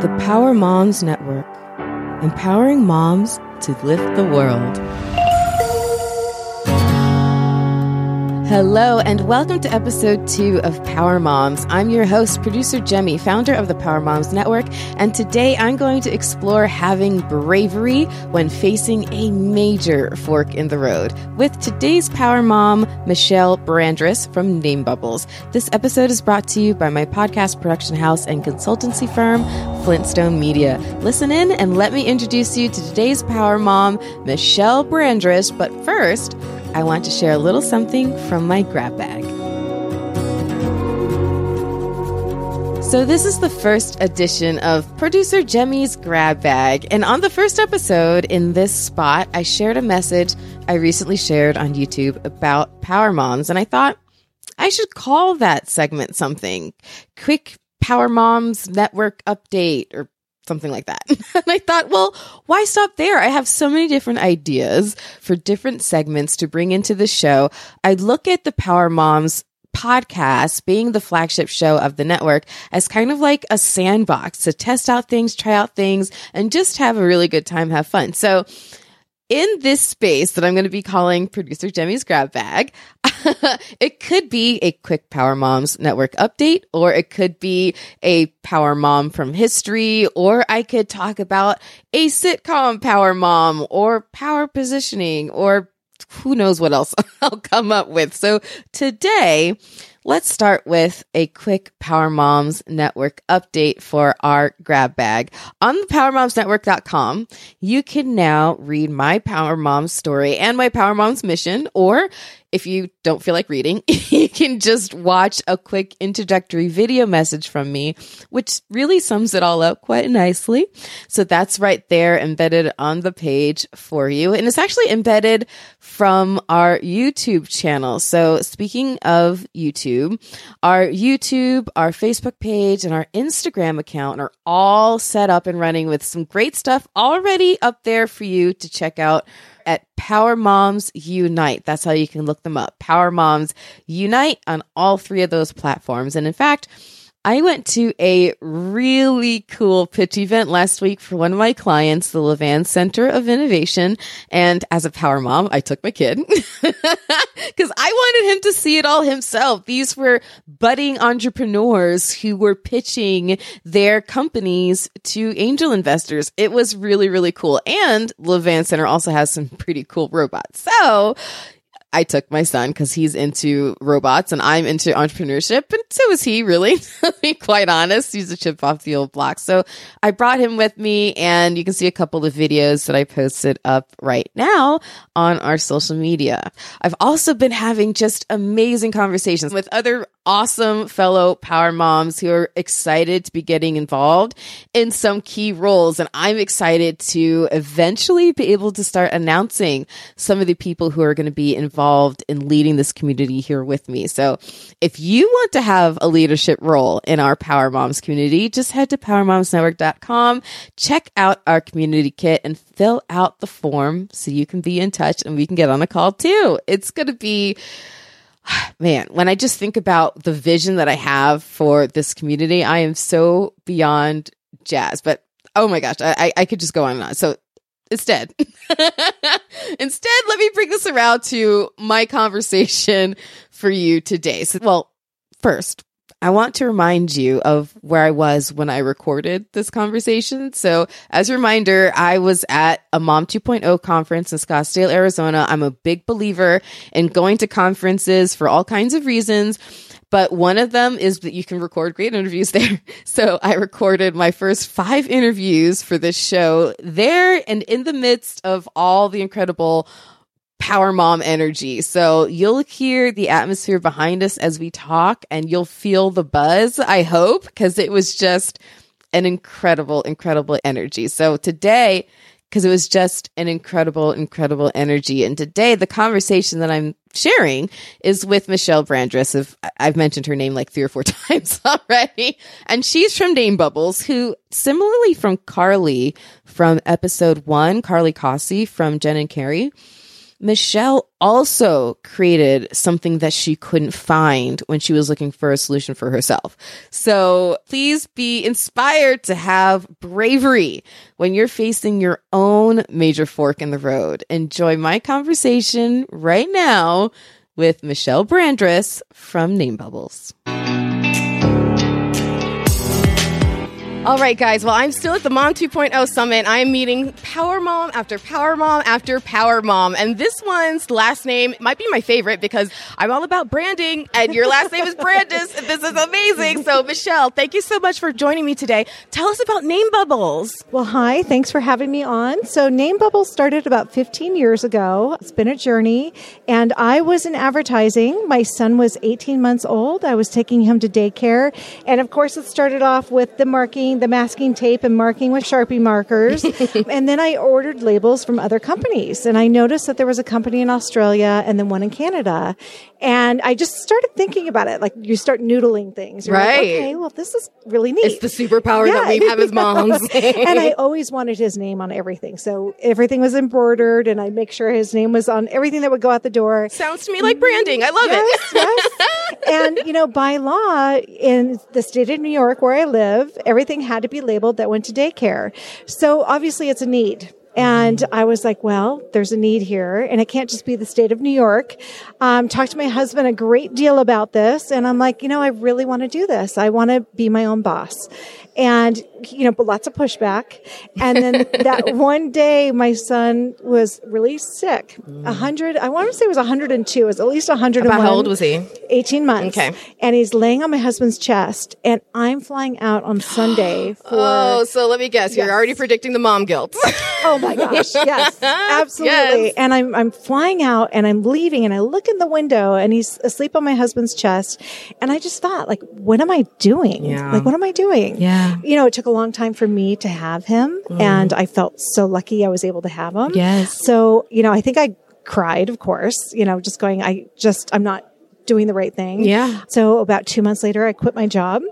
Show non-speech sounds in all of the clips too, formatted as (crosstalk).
The Power Moms Network, empowering moms to lift the world. Hello, and welcome to episode two of Power Moms. I'm your host, producer Jemmy, founder of the Power Moms Network, and today I'm going to explore having bravery when facing a major fork in the road with today's Power Mom, Michelle Brandriss from Name Bubbles. This episode is brought to you by my podcast production house and consultancy firm, Flintstone Media. Listen in and let me introduce you to today's Power Mom, Michelle Brandriss. But first, I want to share a little something from my grab bag. So, this is the first edition of producer Jemmy's grab bag. And on the first episode in this spot, I shared a message I recently shared on YouTube about Power Moms. And I thought I should call that segment something quick Power Moms Network update or something like that. (laughs) and I thought, well, why stop there? I have so many different ideas for different segments to bring into the show. I look at the Power Moms podcast being the flagship show of the network as kind of like a sandbox to test out things, try out things, and just have a really good time, have fun. So in this space that I'm going to be calling producer Jemmy's grab bag, (laughs) it could be a quick Power Moms network update, or it could be a Power Mom from history, or I could talk about a sitcom Power Mom or power positioning, or who knows what else (laughs) I'll come up with. So today, Let's start with a quick Power Moms Network update for our grab bag. On the PowerMomsNetwork.com, you can now read my Power Moms story and my Power Moms mission, or if you don't feel like reading, (laughs) you can just watch a quick introductory video message from me, which really sums it all up quite nicely. So that's right there embedded on the page for you. And it's actually embedded from our YouTube channel. So speaking of YouTube, our YouTube, our Facebook page, and our Instagram account are all set up and running with some great stuff already up there for you to check out at Power Moms Unite. That's how you can look them up. Power Moms Unite on all three of those platforms. And in fact, I went to a really cool pitch event last week for one of my clients, the Levan Center of Innovation. And as a power mom, I took my kid (laughs) because I wanted him to see it all himself. These were budding entrepreneurs who were pitching their companies to angel investors. It was really, really cool. And Levan Center also has some pretty cool robots. So I took my son because he's into robots and I'm into entrepreneurship, and so is he. Really, (laughs) to be quite honest, he's a chip off the old block. So I brought him with me, and you can see a couple of videos that I posted up right now on our social media. I've also been having just amazing conversations with other awesome fellow power moms who are excited to be getting involved in some key roles. And I'm excited to eventually be able to start announcing some of the people who are going to be involved in leading this community here with me. So if you want to have a leadership role in our Power Moms community, just head to powermomsnetwork.com, check out our community kit and fill out the form so you can be in touch and we can get on a call too. It's going to be (sighs) man, when I just think about the vision that I have for this community, I am so beyond jazz. But oh my gosh, I, I could just go on and on. So instead, (laughs) instead, let me bring this around to my conversation for you today. So, well, first, I want to remind you of where I was when I recorded this conversation. So, as a reminder, I was at a Mom 2.0 conference in Scottsdale, Arizona. I'm a big believer in going to conferences for all kinds of reasons. But one of them is that you can record great interviews (laughs) there. So I recorded my first five interviews for this show there and in the midst of all the incredible power mom energy. So you'll hear the atmosphere behind us as we talk and you'll feel the buzz, I hope, because it was just an incredible, incredible energy. So today, because it was just an incredible, incredible energy. And today, the conversation that I'm sharing is with Michelle Brandriss. Of I've mentioned her name like three or four (laughs) times already, and she's from Name Bubbles, who similarly from Carly from episode one, Carly Cossey from Jen and Carrie Michelle also created something that she couldn't find when she was looking for a solution for herself. So please be inspired to have bravery when you're facing your own major fork in the road. Enjoy my conversation right now with Michelle Brandriss from Name Bubbles. All right, guys. Well, I'm still at the Mom 2.0 Summit. I am meeting Power Mom after Power Mom after Power Mom. And this one's last name might be my favorite because I'm all about branding, and your last name is Brandriss. (laughs) This is amazing. So, Michelle, thank you so much for joining me today. Tell us about Name Bubbles. Well, hi. Thanks for having me on. So, Name Bubbles started about 15 years ago. It's been a journey, and I was in advertising. My son was 18 months old. I was taking him to daycare. And of course, it started off with the marking the masking tape and marking with Sharpie markers. (laughs) and then I ordered labels from other companies. And I noticed that there was a company in Australia and then one in Canada. And I just started thinking about it. Like you start noodling things. You're right. Like, okay, well, this is really neat. It's the superpower yeah. that we have as (laughs) moms. (laughs) and I always wanted his name on everything. So everything was embroidered and I make sure his name was on everything that would go out the door. Sounds to me like branding. I love yes, it. yes. And, you know, by law in the state of New York where I live, everything had to be labeled that went to daycare. So obviously it's a need. And I was like, well, there's a need here and it can't just be the state of New York. Um, talked to my husband a great deal about this. And I'm like, you know, I really want to do this. I want to be my own boss and you know, but lots of pushback. And then (laughs) that one day, my son was really sick. A hundred, I want to say it was 102. It was at least 101. About how old was he? 18 months. Okay. And he's laying on my husband's chest, and I'm flying out on Sunday (gasps) for. oh, so let me guess. You're already predicting the mom guilt. (laughs) oh Oh my gosh! (laughs) Yes, absolutely. Yes. And I'm I'm flying out, and I'm leaving, and I look in the window, and he's asleep on my husband's chest, and I just thought, like, what am I doing? Yeah. Like, what am I doing? Yeah. You know, it took a long time for me to have him, mm. and I felt so lucky I was able to have him. Yes. So you know, I think I cried, of course. You know, just going, I just I'm not doing the right thing. Yeah. So about two months later, I quit my job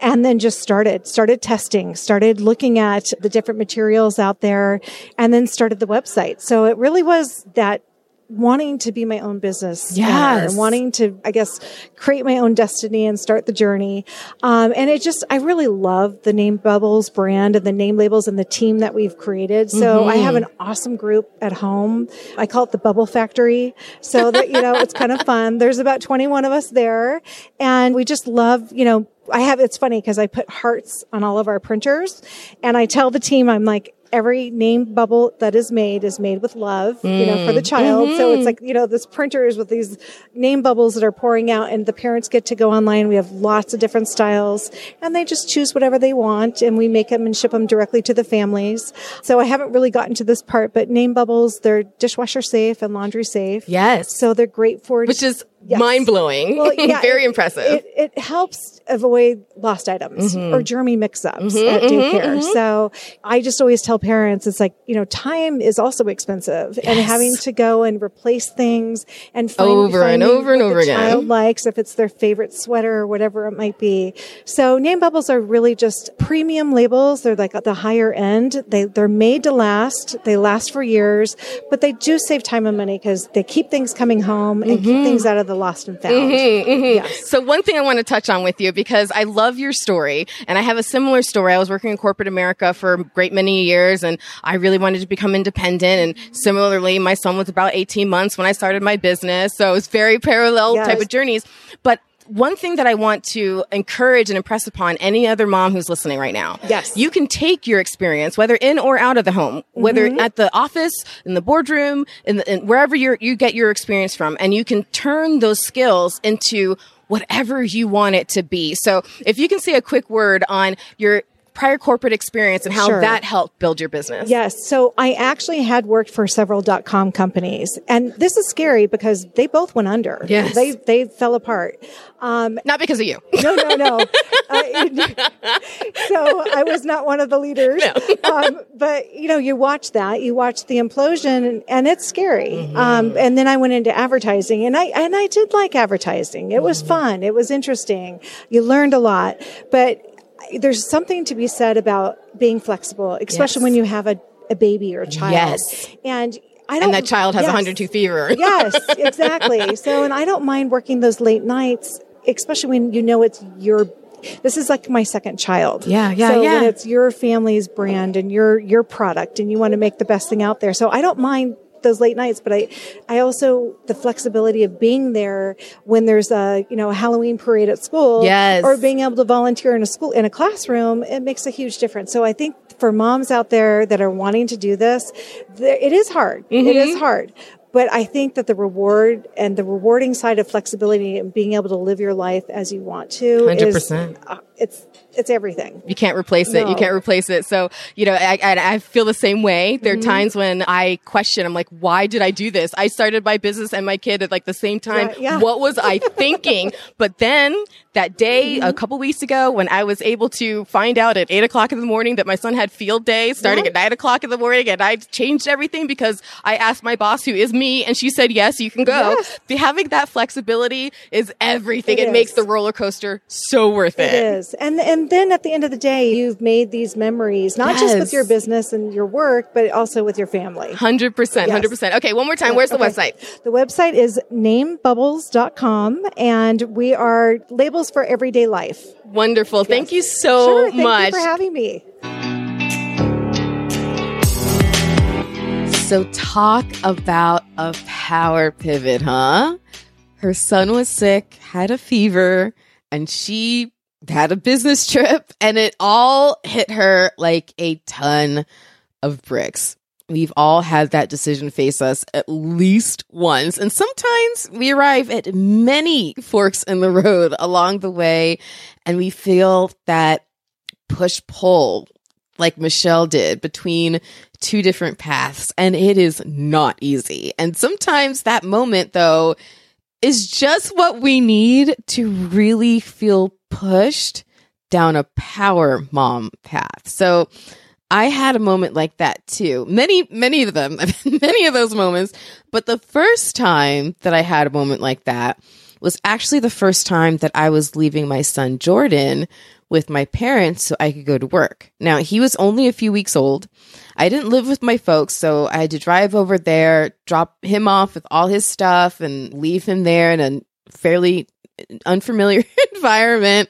and then just started, started testing, started looking at the different materials out there and then started the website. So it really was that wanting to be my own business owner, Yes. wanting to i guess create my own destiny and start the journey. Um, and it just i really love the name bubbles brand and the name labels and the team that we've created. So i have an awesome group at home. I call it the bubble factory. So that you know it's kind of (laughs) fun. There's about 21 of us there. And we just love you know I have, it's funny because I put hearts on all of our printers and I tell the team, I'm like, every name bubble that is made is made with love, you know, for the mm. child. So it's mm-hmm. like, you know, this printer is with these name bubbles that are pouring out and the parents get to go online. We have lots of different styles and they just choose whatever they want and we make them and ship them directly to the families. So I haven't really gotten to this part, but name bubbles, they're dishwasher safe and laundry safe. Yes. So they're great for Which is Yes. mind blowing. Well, (laughs) yeah, Very it- impressive. It, it helps avoid lost items Mm-hmm. or germy mix-ups at daycare. So I just always tell parents, it's like you know, time is also expensive, and having to go and replace things and find, Over and over and over again. Child likes if it's their favorite sweater or whatever it might be. So name bubbles are really just premium labels. They're like at the higher end. They they're made to last. They last for years, but they do save time and money because they keep things coming home and Mm-hmm. keep things out of the lost and found. Mm-hmm, mm-hmm. Yes. So one thing I want to touch on with you because I love your story and I have a similar story. I was working in corporate America for a great many years and I really wanted to become independent. And similarly, my son was about 18 months when I started my business. So it was very parallel Yes. type of journeys. But one thing that I want to encourage and impress upon any other mom who's listening right now. Yes. You can take your experience, whether in or out of the home, whether Mm-hmm. at the office, in the boardroom, in, the, in wherever you you get your experience from, and you can turn those skills into whatever you want it to be. So if you can say a quick word on your prior corporate experience and how Sure. that helped build your business. Yes. So I actually had worked for several dot com companies and this is scary because they both went under. Yes. They, they fell apart. Um, Not because of you. (laughs) no, no, no. Uh, (laughs) so I was not one of the leaders. (laughs) um, but you know, you watch that, you watch the implosion and, and it's scary. Mm-hmm. Um, and then I went into advertising and I, and I did like advertising. It Mm-hmm. was fun. It was interesting. You learned a lot, but there's something to be said about being flexible, especially Yes. when you have a, a baby or a child. Yes. And I don't. and that child has yes. 102 fever. (laughs) yes, exactly. So, and I don't mind working those late nights, especially when you know it's your. This is like my second child. Yeah, yeah, so yeah. when it's your family's brand and your your product, and you want to make the best thing out there, so I don't mind those late nights, but I, I also the flexibility of being there when there's a you know a Halloween parade at school, Yes. or being able to volunteer in a school in a classroom, it makes a huge difference. So I think for moms out there that are wanting to do this, there, it is hard. It Mm-hmm. is hard. But I think that the reward and the rewarding side of flexibility and being able to live your life as you want to is 100%. uh, it's it's everything. You can't replace it. You can't replace it. So, you know, I, I, I feel the same way. There are Mm-hmm. times when I question, I'm like, why did I do this? I started my business and my kid at like the same time. Yeah, yeah. What was I (laughs) thinking? but then that day, Mm-hmm. a couple weeks ago, when I was able to find out at eight o'clock in the morning that my son had field day starting Yeah. at nine o'clock in the morning and I changed everything because I asked my boss, who is me, and she said, yes, you can go. Yes. Having that flexibility is everything. It It, makes the roller coaster so worth it. It is. And and then at the end of the day, you've made these memories, not just with your business and your work, but also with your family. Hundred percent, hundred percent. Okay, one more time. Where's the Okay. website? The website is namebubbles.com and we are labels for everyday life. Wonderful. Thank you so sure, thank much. you for having me. so talk about a power pivot, huh? Her son was sick, had a fever, and she had a business trip, and it all hit her like a ton of bricks. We've all had that decision face us at least once. And sometimes we arrive at many forks in the road along the way and we feel that push pull like Michelle did between two different paths. And it is not easy. And sometimes that moment though is just what we need to really feel pushed down a power mom path. So I had a moment like that too. Many, many of them, (laughs) many of those moments. But the first time that I had a moment like that was actually the first time that I was leaving my son Jordan with my parents so I could go to work. Now, he was only a few weeks old. I didn't live with my folks, so I had to drive over there, drop him off with all his stuff, and leave him there in a fairly unfamiliar (laughs) environment.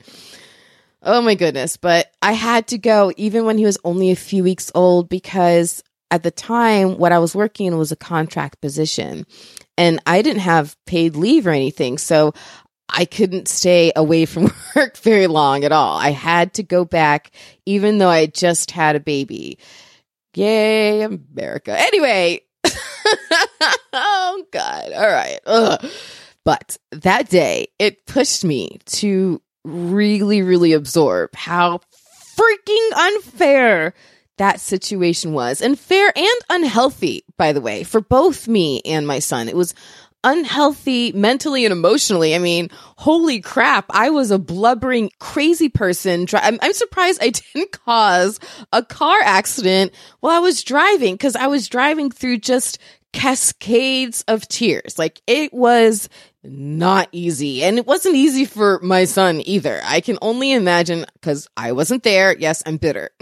Oh my goodness. But I had to go even when he was only a few weeks old because at the time, what I was working in was a contract position and I didn't have paid leave or anything. So I couldn't stay away from (laughs) work very long at all. I had to go back even though I just had a baby. Yay, America. Anyway. (laughs) oh God. All right. Ugh. But that day, it pushed me to really, really absorb how freaking unfair that situation was. And fair and unhealthy, by the way, for both me and my son. It was unhealthy mentally and emotionally. I mean, holy crap. I was a blubbering, crazy person. I'm, surprised I (laughs) didn't cause a car accident while I was driving because I was driving through just cascades of tears. Like it was not easy. And it wasn't easy for my son either. I can only imagine because I wasn't there. Yes, I'm bitter. (laughs)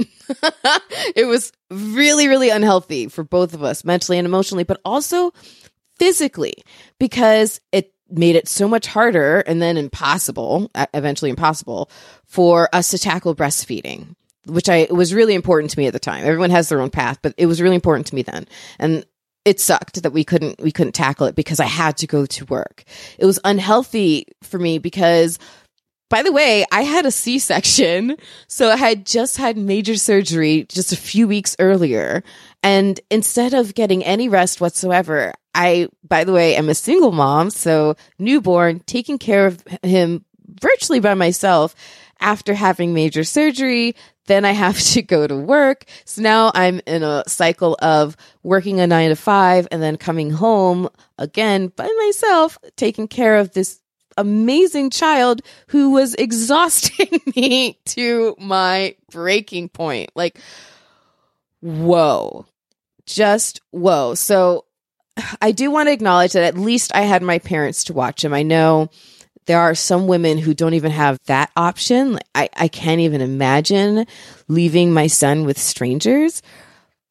it was really, really unhealthy for both of us mentally and emotionally, but also physically because it made it so much harder and then impossible, eventually impossible for us to tackle breastfeeding. Which I was really important to me at the time. Everyone has their own path, but it was really important to me then. And it sucked that we couldn't we couldn't tackle it because I had to go to work. It was unhealthy for me because by the way, I had a C-section, (laughs) so I had just had major surgery just a few weeks earlier, and instead of getting any rest whatsoever, I by the way, am a single mom, so newborn, taking care of him virtually by myself after having major surgery. Then I have (laughs) to go to work. So now I'm in a cycle of working a nine to five and then coming home again by myself, taking care of this amazing child who was (laughs) exhausting (laughs) me to my breaking point. Like, whoa, just whoa. So (sighs) I do want to acknowledge that at least I had my parents to watch him. I know there are some women who don't even have that option. I, I can't even imagine leaving my son with strangers.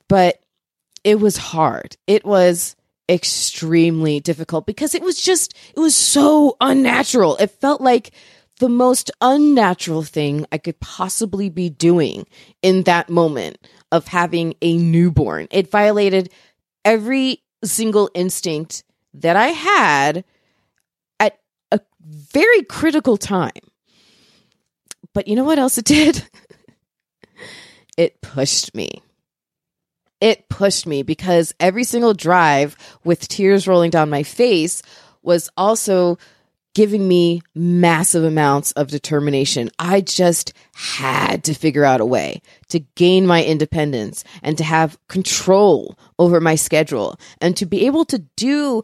But it was hard. It was extremely difficult because it was just, it was so unnatural. It felt like the most unnatural thing I could possibly be doing in that moment of having a newborn. It violated every single instinct that I had very critical time. But you know what else it did? (laughs) it pushed me. It pushed me because every single drive with tears rolling down my face was also giving me massive amounts of determination. I just had to figure out a way to gain my independence and to have control over my schedule and to be able to do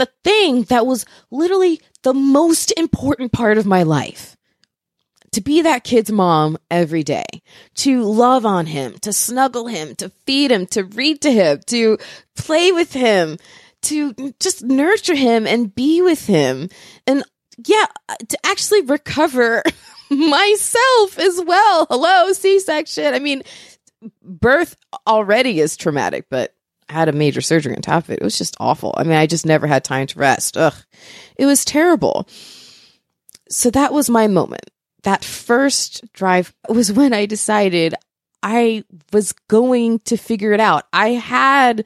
the thing that was literally the most important part of my life. To be that kid's mom every day, to love on him, to snuggle him, to feed him, to read to him, to play with him, to just nurture him and be with him. And yeah, to actually recover (laughs) myself as well. Hello, C section. I mean, birth already is traumatic, but had a major surgery on top of it. It was just awful. I mean, I just never had time to rest. Ugh. It was terrible. So that was my moment. That first drive was when I decided I was going to figure it out. I had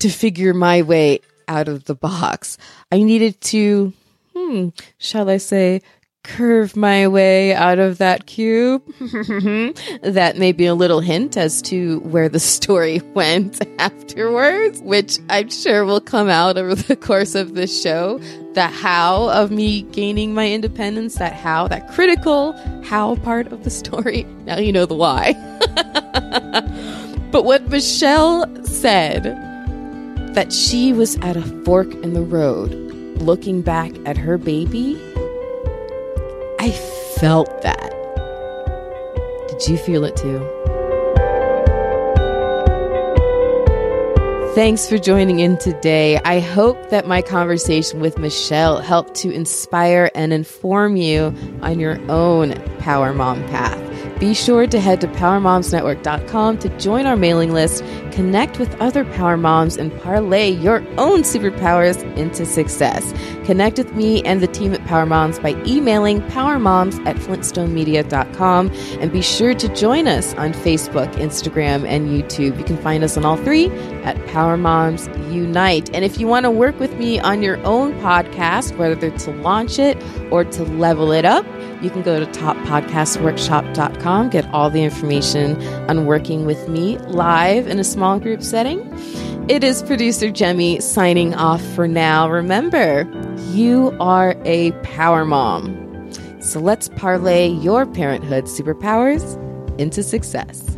to figure my way out of the box. I needed to, hmm, shall I say, curve my way out of that cube. (laughs) that may be a little hint as to where the story (laughs) went afterwards, which I'm sure will come out over the course of this show. The how of me gaining my independence, that how, that critical how part of the story. (laughs) Now you know the why. but what Michelle said that she was at a fork in the road looking back at her baby I felt that. Did you feel it too? Thanks for joining in today. I hope that my conversation with Michelle helped to inspire and inform you on your own Power Mom path. Be sure to head to PowerMomsNetwork.com to join our mailing list, connect with other Power Moms, and parlay your own superpowers into success. Connect with me and the team at Power Moms by emailing powermoms at flintstonemedia.com and be sure to join us on Facebook, Instagram, and YouTube. You can find us on all three at Power Moms Unite. And if you want to work with me on your own podcast, whether to launch it or to level it up, you can go to toppodcastworkshop.com, get all the information on working with me live in a small group setting. It is producer Jemmy signing off for now. Remember, you are a power mom. So let's parlay your parenthood superpowers into success.